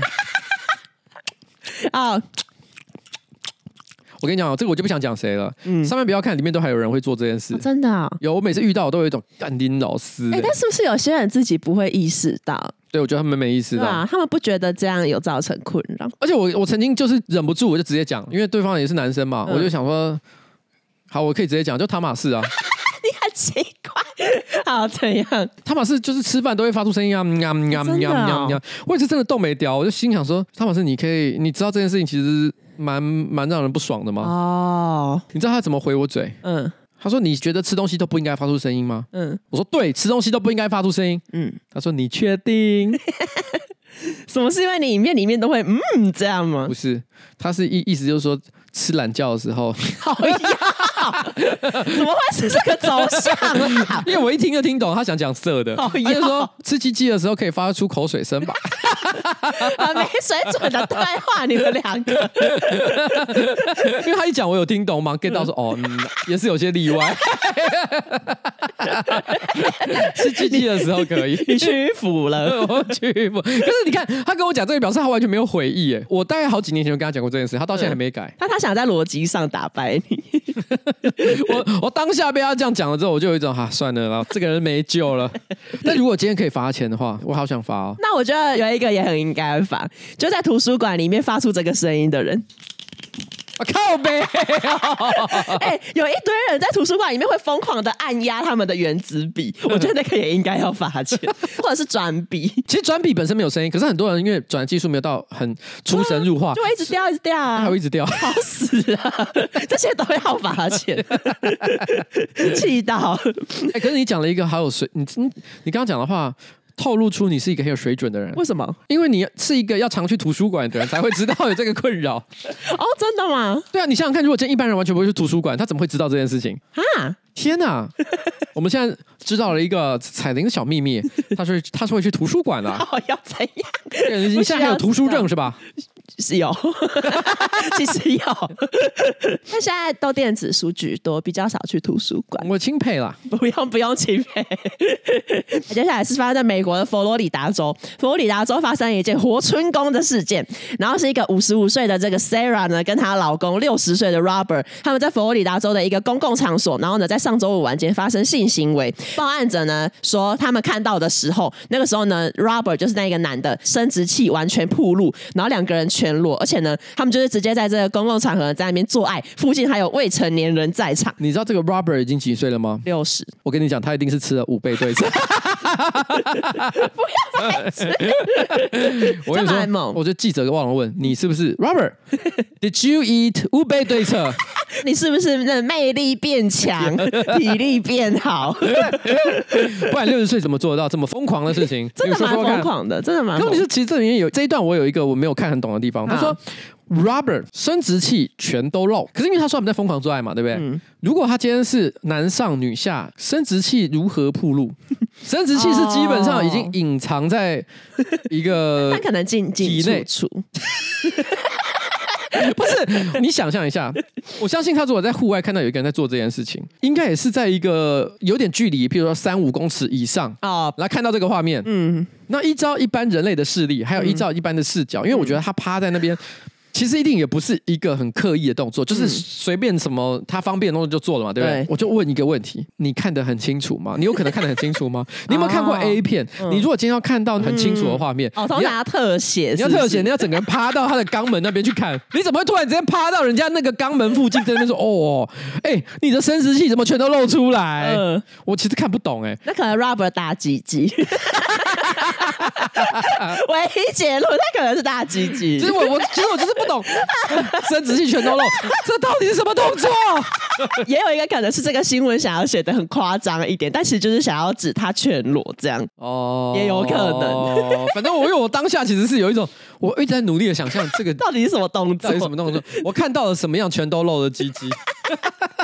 啊。我跟你讲，这个我就不想讲谁了。嗯，上面不要看，里面都还有人会做这件事。哦、真的、哦、有，我每次遇到我都有一种干丁老师。哎，但是不是有些人自己不会意识到？对，我觉得他们没意识到，啊，他们不觉得这样有造成困扰。而且我我曾经就是忍不住，我就直接讲，因为对方也是男生嘛，嗯、我就想说，好，我可以直接讲，就塔马士啊。你很奇怪，好怎样？汤马斯就是吃饭都会发出声音啊，喵喵喵喵喵。我也是真的逗没屌，我就心想说，汤马斯，你可以，你知道这件事情其实。蛮蛮让人不爽的吗？哦，你知道他怎么回我嘴？嗯，他说：“你觉得吃东西都不应该发出声音吗？”嗯，我说：“对，吃东西都不应该发出声音。”嗯，他说：“你确定？什么是因为你影片里面都会嗯这样吗？”不是，他是意意思就是说吃懒觉的时候，好呀。怎么会是这个走向？因为我一听就听懂，他想讲色的，他就说吃鸡鸡的时候可以发出口水声吧。很没水准的对话，你们两个。因为他一讲，我有听懂吗？get 到说哦，嗯，也是有些例外。吃鸡鸡的时候可以，你屈服了，我屈服。可是你看，他跟我讲这个，表示他完全没有悔意。哎，我大概好几年前就跟他讲过这件事，他到现在还没改。那他想在逻辑上打败你。我我当下被他这样讲了之后，我就有一种哈、啊，算了，啦这个人没救了。但如果今天可以罚钱的话，我好想罚哦。那我觉得有一个也很应该罚，就在图书馆里面发出这个声音的人。靠北！哎，有一堆人在图书馆里面会疯狂的按压他们的原子笔，我觉得那个也应该要罚钱，或者是转笔。其实转笔本身没有声音，可是很多人因为转技术没有到很出神入化，就会一直掉，一直掉啊，还会一直掉，好死啊！这些都要罚钱，气到。哎，可是你讲了一个好有水，你你你刚刚讲的话。透露出你是一个很有水准的人，为什么？因为你是一个要常去图书馆的人，才会知道有这个困扰。哦，真的吗？对啊，你想想看，如果今天一般人完全不会去图书馆，他怎么会知道这件事情啊？天哪！我们现在知道了一个彩铃的小秘密，他说他是会去图书馆的。哦，要怎样？你现在还有图书证是吧？是有，其实有，但现在都电子书居多，比较少去图书馆。我钦佩了，不用不用钦佩。接下来是发生在美国的佛罗里达州，佛罗里达州发生一件活春宫的事件，然后是一个五十五岁的这个 Sarah 呢，跟她老公六十岁的 Robert，他们在佛罗里达州的一个公共场所，然后呢，在上周五晚间发生性行为。报案者呢说，他们看到的时候，那个时候呢，Robert 就是那个男的生殖器完全暴露，然后两个人全。全裸，而且呢，他们就是直接在这个公共场合在那边做爱，附近还有未成年人在场。你知道这个 Robert 已经几岁了吗？六十。我跟你讲，他一定是吃了五倍对策。不要再吃！我跟你说，我觉得记者忘了问你是不是 Robert？Did you eat 五倍对策？你是不是那魅力变强，体力变好？不然六十岁怎么做得到这么疯狂的事情？真的蛮疯狂的，真的蛮。问题是，其实这里面有这一段，我有一个我没有看很懂的地方。他说，Robert 生殖器全都露，可是因为他说我们在疯狂做爱嘛，对不对？嗯、如果他今天是男上女下，生殖器如何暴露？生殖器是基本上已经隐藏在一个，他可能进体内处。不是，你想象一下，我相信他如果在户外看到有一个人在做这件事情，应该也是在一个有点距离，譬如说三五公尺以上啊，来看到这个画面。嗯，那依照一般人类的视力，还有依照一般的视角，因为我觉得他趴在那边。其实一定也不是一个很刻意的动作，就是随便什么他方便的东西就做了嘛，对不对？对，我就问一个问题：你看得很清楚吗？你有可能看得很清楚吗？你有没有看过 A 片？哦、你如果今天要看到很清楚的画面，嗯、哦，通常要 特写，你要特写，你要整个人趴到他的肛门那边去看，你怎么会突然之间趴到人家那个肛门附近在那边说哦，哎、欸，你的生殖器怎么全都露出来？嗯、我其实看不懂哎、欸，那可能 Robert 大鸡鸡。唯一结论，他可能是大鸡鸡。其实我我其实我就是不懂，生殖器全都露，这到底是什么动作？也有一个可能是这个新闻想要写的很夸张一点，但其实就是想要指他全裸这样。哦，也有可能。反正我因为我当下其实是有一种，我一直在努力的想象这个到底是什么动作，到底什么动作？我看到了什么样全都露的鸡鸡。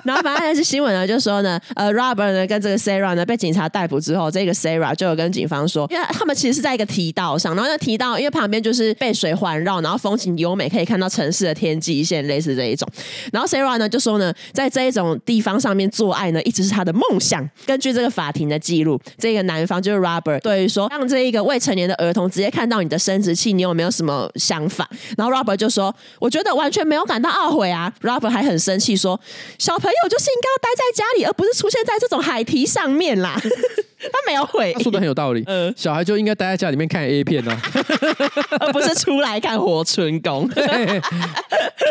然后反正是新闻呢，就说呢，呃，Robert 呢跟这个 Sarah 呢被警察逮捕之后，这个 Sarah 就有跟警方说，因为他们其实是在一个堤道上，然后那堤道因为旁边就是被水环绕，然后风景优美，可以看到城市的天际线，类似这一种。然后 Sarah 呢就说呢，在这一种地方上面做爱呢，一直是他的梦想。根据这个法庭的记录，这个男方就是 Robert，对于说让这一个未成年的儿童直接看到你的生殖器，你有没有什么想法？然后 Robert 就说，我觉得完全没有感到懊悔啊。Robert 还很生气说，小朋我就是应该要待在家里，而不是出现在这种海堤上面啦。他没有回，他说的很有道理。嗯，小孩就应该待在家里面看 A 片呢、啊，而不是出来看活春宫。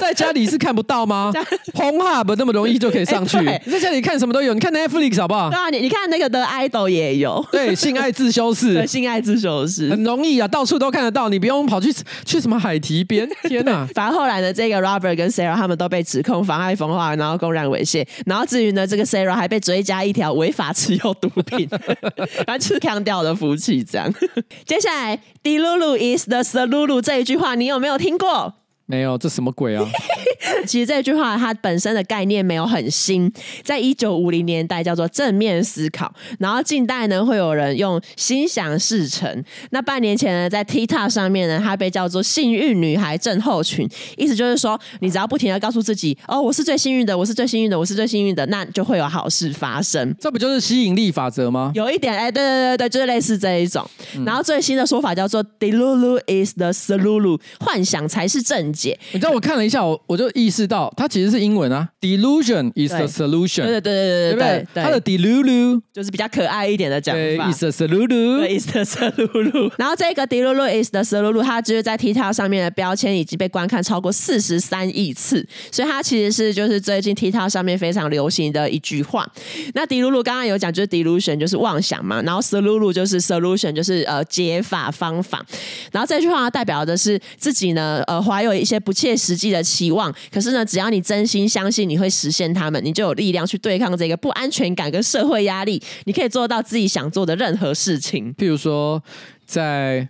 在家里是看不到吗？Pornhub 那么容易就可以上去。在家里看什么都有，你看 Netflix 好不好？对啊，你你看那个的 Idol 也有。对，性爱自修室，性爱自修室很容易啊，到处都看得到，你不用跑去去什么海堤边。天哪！反正后来呢，这个 Robert 跟 Sarah 他们都被指控妨碍风化，然后公然猥亵。然后至于呢，这个 Sarah 还被追加一条违法持有毒品。反正强调的福气，这样。接下来，Dilulu is the Lulu” 这一句话，你有没有听过？没有，这什么鬼啊？其实这句话它本身的概念没有很新，在一九五零年代叫做正面思考，然后近代呢会有人用心想事成。那半年前呢，在 TikTok 上面呢，它被叫做幸运女孩症候群，意思就是说，你只要不停的告诉自己，哦，我是最幸运的，我是最幸运的，我是最幸运的，那就会有好事发生。这不就是吸引力法则吗？有一点，哎，对对对对，就是类似这一种。嗯、然后最新的说法叫做 Delulu is the solution，幻想才是正解。你知道我看了一下，我我就意识到它其实是英文啊，Delusion is the solution。对对对对对对对，它的 Delulu 就是比较可爱一点的讲法。Is the solution is the solution。然后这个 Delulu is the solution，它就是在 TikTok 上面的标签已经被观看超过四十三亿次，所以它其实是就是最近 TikTok 上面非常流行的一句话。那 Delulu 刚刚有讲，就是 Delusion 就是妄想嘛，然后 solution 就是 solution 就是呃解法方法。然后这句话代表的是自己呢呃怀有一些不切实际的期望，可是呢只要你真心相信你会实现他们，你就有力量去对抗这个不安全感跟社会压力，你可以做到自己想做的任何事情。譬如说在。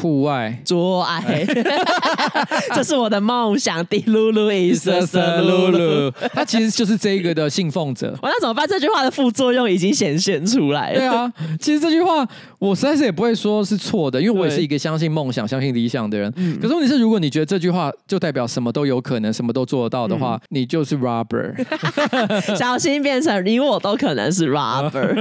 户外做爱，这是我的梦想。滴噜噜，is a solution。他其实就是这个的信奉者。我那怎么办？这句话的副作用已经显现出来了。对啊，其实这句话我实在是也不会说是错的，因为我也是一个相信梦想、相信理想的人。可是问题是，如果你觉得这句话就代表什么都有可能、什么都做得到的话，嗯、你就是 robber。小心变成你我都可能是 robber。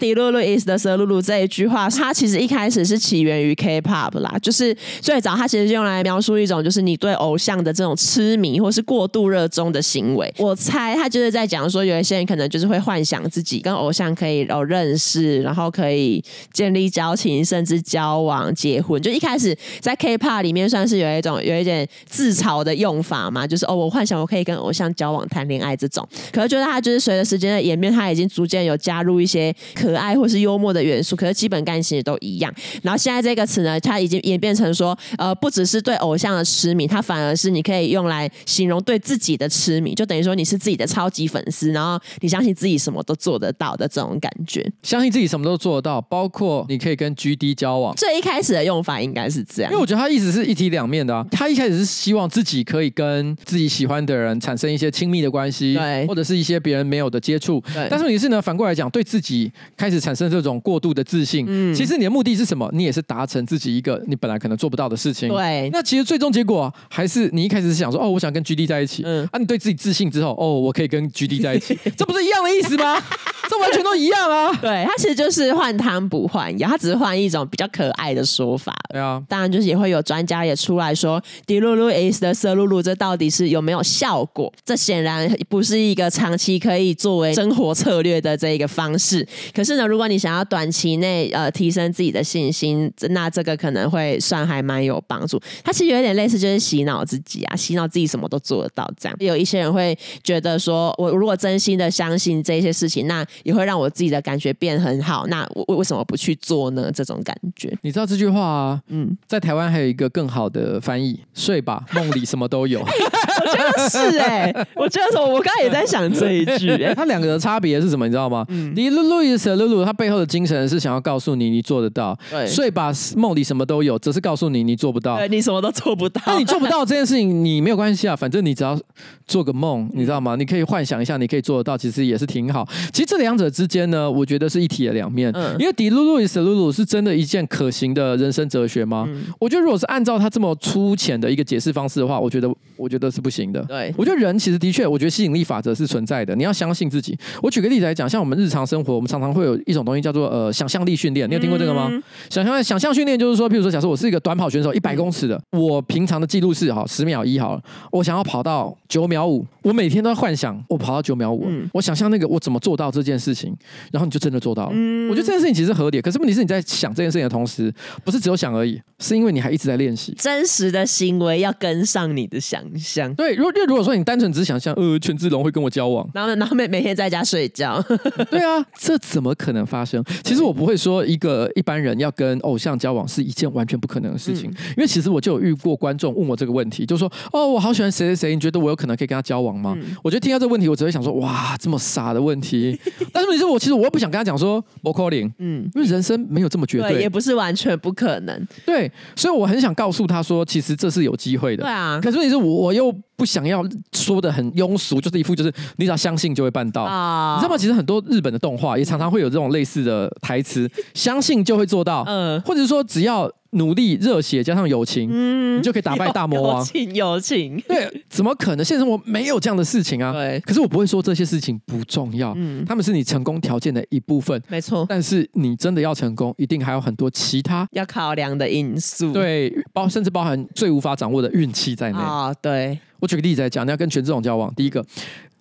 滴噜噜，is the solution。这一句话，它其实一开始是起源于。K-pop 啦，就是最早它其实是用来描述一种，就是你对偶像的这种痴迷或是过度热衷的行为。我猜他就是在讲说，有一些人可能就是会幻想自己跟偶像可以有认识，然后可以建立交情，甚至交往、结婚。就一开始在 K-pop 里面算是有一种有一点自嘲的用法嘛，就是哦，我幻想我可以跟偶像交往、谈恋爱这种。可是觉得他就是随着时间的演变，他已经逐渐有加入一些可爱或是幽默的元素，可是基本概念都一样。然后现在这个。词呢，它已经演变成说，呃，不只是对偶像的痴迷，它反而是你可以用来形容对自己的痴迷，就等于说你是自己的超级粉丝，然后你相信自己什么都做得到的这种感觉。相信自己什么都做得到，包括你可以跟 GD 交往。最一开始的用法应该是这样，因为我觉得他一直是一体两面的啊。他一开始是希望自己可以跟自己喜欢的人产生一些亲密的关系，对，或者是一些别人没有的接触。对，但是问题是呢，反过来讲，对自己开始产生这种过度的自信。嗯，其实你的目的是什么？你也是达成自己一个你。本来可能做不到的事情，对。那其实最终结果还是你一开始是想说，哦，我想跟 GD 在一起。嗯，啊，你对自己自信之后，哦，我可以跟 GD 在一起，这不是一样的意思吗？这完全都一样啊。对，他其实就是换汤不换药，他只是换一种比较可爱的说法。对啊，当然就是也会有专家也出来说，Delulu is the solution，这到底是有没有效果？这显然不是一个长期可以作为生活策略的这一个方式。可是呢，如果你想要短期内呃提升自己的信心，那这个可能会。算还蛮有帮助，它其实有点类似，就是洗脑自己啊，洗脑自己什么都做得到这样。有一些人会觉得说，我如果真心的相信这些事情，那也会让我自己的感觉变很好。那我为什么不去做呢？这种感觉，你知道这句话啊？嗯，在台湾还有一个更好的翻译：睡吧，梦里什么都有。我觉得是哎、欸，我觉得说，我刚刚也在想这一句、欸。它两个的差别是什么？你知道吗？嗯，你露露是露露，他背后的精神是想要告诉你，你做得到。对，睡吧，梦里什么都有。只是告诉你，你做不到，对，你什么都做不到。那你做不到这件事情，你没有关系啊，反正你只要做个梦，你知道吗？你可以幻想一下，你可以做得到，其实也是挺好。其实这两者之间呢，我觉得是一体的两面。嗯，因为 Delulu is solution 是真的一件可行的人生哲学吗？嗯，我觉得如果是按照他这么粗浅的一个解释方式的话，我觉得我觉得是不行的。对，我觉得人其实的确，我觉得吸引力法则是存在的。你要相信自己。我举个例子来讲，像我们日常生活，我们常常会有一种东西叫做呃想象力训练。你有听过这个吗？嗯，想象想象训练就是说，譬如说，假设我是一个短跑选手。一百公尺的，我平常的记录是哈十秒一好了，我想要跑到九秒五，我每天都在幻想我跑到九秒五，嗯，我想象那个我怎么做到这件事情，然后你就真的做到了。嗯，我觉得这件事情其实合理，可是问题是你在想这件事情的同时，不是只有想而已，是因为你还一直在练习，真实的行为要跟上你的想象。对，如果如果说你单纯只想象，呃，权志龙会跟我交往，然后然后每每天在家睡觉，对啊，这怎么可能发生？其实我不会说一个一般人要跟偶像交往是一件完全不可能的事情。嗯因为其实我就有遇过观众问我这个问题，就说：“哦，我好喜欢谁谁谁，你觉得我有可能可以跟他交往吗？”嗯、我觉得听到这个问题，我只会想说：“哇，这么傻的问题。”但是问题是我其实我又不想跟他讲说“不可能”，嗯，因为人生没有这么绝对，对，也不是完全不可能。对，所以我很想告诉他说，其实这是有机会的。对啊，可是问题是我又不想要说的很庸俗，就是一副就是你只要相信就会办到啊。你知道吗？其实很多日本的动画也常常会有这种类似的台词，相信就会做到，嗯，或者说只要。努力、热血加上友情，嗯，你就可以打败大魔王。友情，友情，对，怎么可能？现实生活没有这样的事情啊。对，可是我不会说这些事情不重要，嗯，他们是你成功条件的一部分，没错。但是你真的要成功，一定还有很多其他要考量的因素，对，包甚至包含最无法掌握的运气在内啊。对，我举个例子来讲，你要跟权志龙交往，第一个。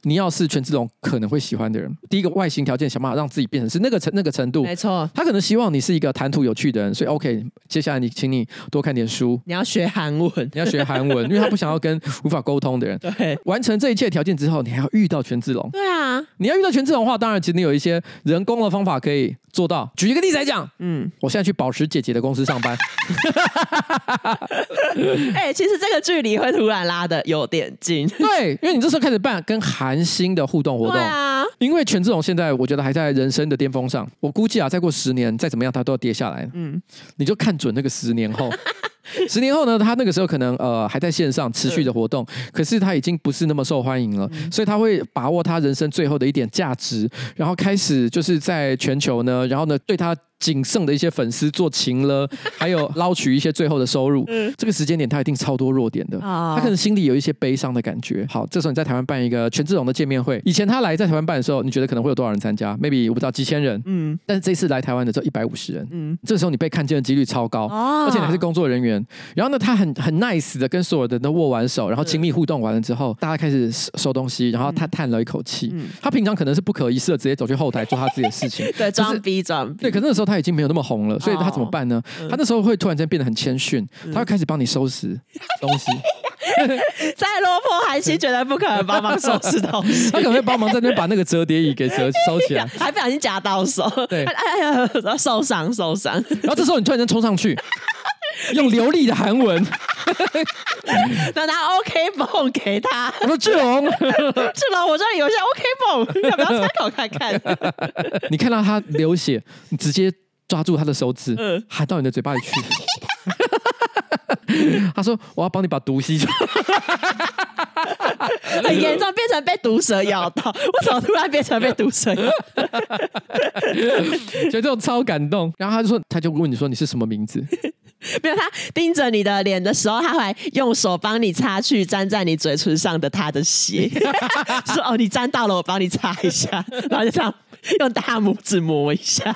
你要是权志龙可能会喜欢的人，第一个外形条件想办法让自己变成是那个程那个程度，没错。他可能希望你是一个谈吐有趣的人，所以 OK。接下来你请你多看点书，你要学韩文，你要学韩文，因为他不想要跟无法沟通的人。对，完成这一切条件之后，你还要遇到权志龙。对啊，你要遇到权志龙的话，当然其实你有一些人工的方法可以做到。举一个例子来讲，嗯，我现在去宝石姐姐的公司上班。哎、欸，其实这个距离会突然拉的有点近。对，因为你这时候开始办跟韩星的互动活动。对啊，因为权志龙现在我觉得还在人生的巅峰上。我估计啊，再过十年，再怎么样，他都要跌下来。嗯，你就看准那个十年后。十年后呢，他那个时候可能呃还在线上持续的活动，可是他已经不是那么受欢迎了，所以他会把握他人生最后的一点价值，然后开始就是在全球呢，然后呢对他。仅剩的一些粉丝做情了，还有捞取一些最后的收入。嗯，这个时间点他一定超多弱点的，他可能心里有一些悲伤的感觉。好，这时候你在台湾办一个权志龙的见面会，以前他来在台湾办的时候，你觉得可能会有多少人参加？Maybe 我不知道几千人。嗯，但是这次来台湾的只有一百五十人。嗯，这时候你被看见的几率超高，而且你还是工作人员。然后呢，他很很 nice 的跟所有的人都握完手，然后亲密互动完了之后，大家开始收东西，然后他叹了一口气。他平常可能是不可一世的，直接走去后台做他自己的事情。对，装逼装逼。对，可是那个时候他已经没有那么红了。所以他怎么办呢？他那时候会突然间变得很谦逊，他会开始帮你收拾东西。再落魄韩星绝对不可能帮忙收拾东西，他可能会帮忙在那边把那个折叠椅给折收起来，还不小心夹到手。对，哎呀，受伤受伤。然后这时候你突然间冲上去，用流利的韩文，拿拿 OK 绷给他。我说志龙，志龙，我这里有一些 OK 绷，要不要参考看看？你看到他流血，你直接。抓住他的手指，含到你的嘴巴里去。他说：“我要帮你把毒吸出来。”很严重，变成被毒蛇咬到。为什么突然变成被毒蛇咬到？觉得这种超感动。然后他就说：“他就问你说你是什么名字？” 没有，他盯着你的脸的时候，他还用手帮你擦去粘在你嘴唇上的他的血。说：“哦，你沾到了，我帮你擦一下。”然后就这样。用大拇指摸一下，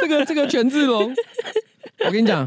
这个这个权志龙，我跟你讲，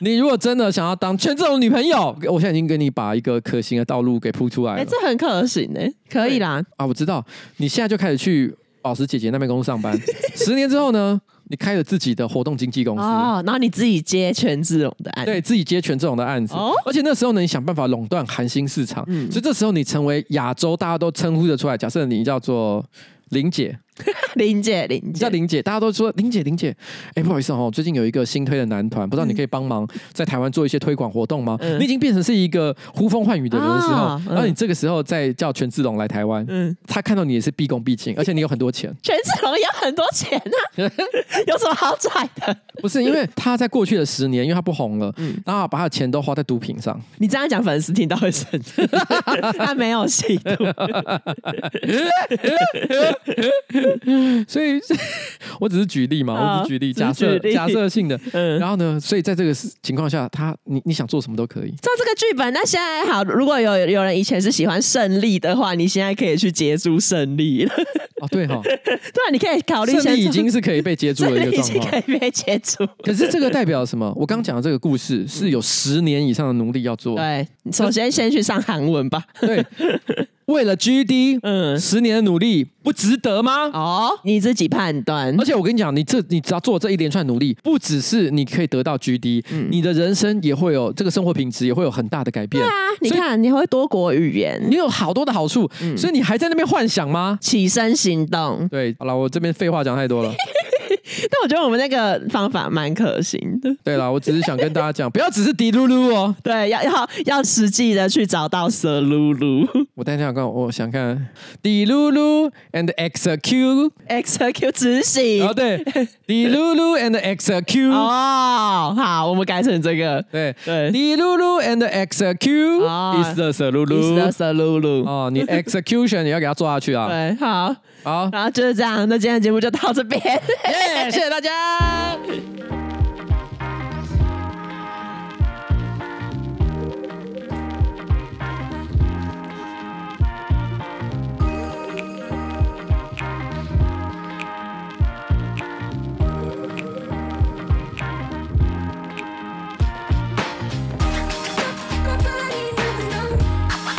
你如果真的想要当权志龙女朋友，我现在已经给你把一个可行的道路给铺出来了。哎，这很可行呢，可以啦。啊，我知道，你现在就开始去宝石姐姐那边公司上班，十年之后呢？你开了自己的活动经纪公司，哦，然后你自己接权志龙的案子，对自己接权志龙的案子，哦，而且那时候呢，你想办法垄断韩星市场，嗯，所以这时候你成为亚洲大家都称呼得出来，假设你叫做玲姐。玲姐，林姐叫林姐，大家都说林姐，林姐。哎，不好意思哦，最近有一个新推的男团，不知道你可以帮忙在台湾做一些推广活动吗？嗯、你已经变成是一个呼风唤雨的人的时候，哦嗯、然后你这个时候再叫权志龙来台湾，嗯，他看到你也是毕恭毕敬，而且你有很多钱。权志龙有很多钱啊，有什么好拽的？不是，因为他在过去的十年，因为他不红了，嗯，然后把他的钱都花在毒品上。你这样讲，粉丝听到会生气。他没有吸毒，所以。我只是举例嘛，我只是举例，假设假设性的，嗯，然后呢，所以在这个情况下，他你你想做什么都可以。照这个剧本，那现在好，如果有有人以前是喜欢胜利的话，你现在可以去接住胜利了。哦，对哈，对啊，你可以考虑。胜利已经是可以被接住的一个状况，可以被接住。可是这个代表什么？我刚讲的这个故事是有十年以上的努力要做。对，首先先去上韩文吧。对。为了 GD，嗯，十年的努力不值得吗？哦，你自己判断。而且我跟你讲，你这你只要做这一连串努力，不只是你可以得到 GD，嗯，你的人生也会有这个生活品质也会有很大的改变。对啊，你看你会多国语言，你有好多的好处，嗯，所以你还在那边幻想吗？起身行动。对，好了，我这边废话讲太多了。但我觉得我们那个方法蛮可行的。对啦，我只是想跟大家讲，不要只是滴噜噜哦，对，要要要实际的去找到色噜噜。我等一下看，我想看 D Lulu and execute execute 执行。哦，对，D Lulu and execute。哦，好，我们改成这个。对对，D Lulu and execute is the Lulu is the Lulu。哦，你 execution 你要给他做下去啊。对，好，好，然后就是这样。那今天的节目就到这边，耶，谢谢大家。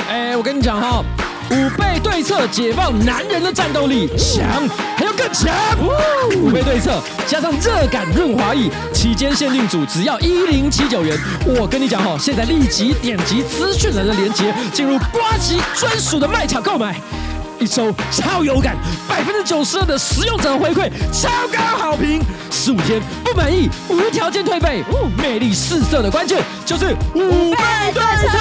哎我跟你讲哈，五倍对策解放男人的战斗力，强还要更强。五倍对策加上热感润滑液，期间限定组只要一零七九元。我跟你讲哈，现在立即点击资讯栏的链接，进入瓜吉专属的卖场购买，一周超有感，百分之九十二的使用者回馈，超高好评，十五天不满意无条件退费。魅力四射的关键就是五倍对策。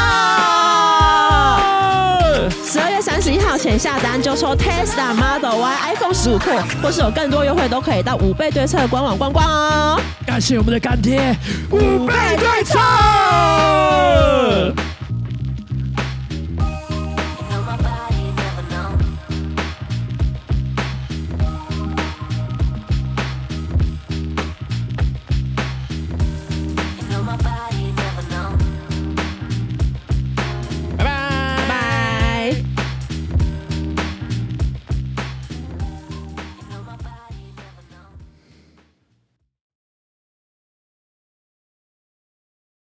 十二月三十一号前下单就抽 Tesla Model Y、iPhone 十五 Pro，或是有更多优惠都可以到五倍对策官网逛逛哦。感谢我们的干爹，五倍对策。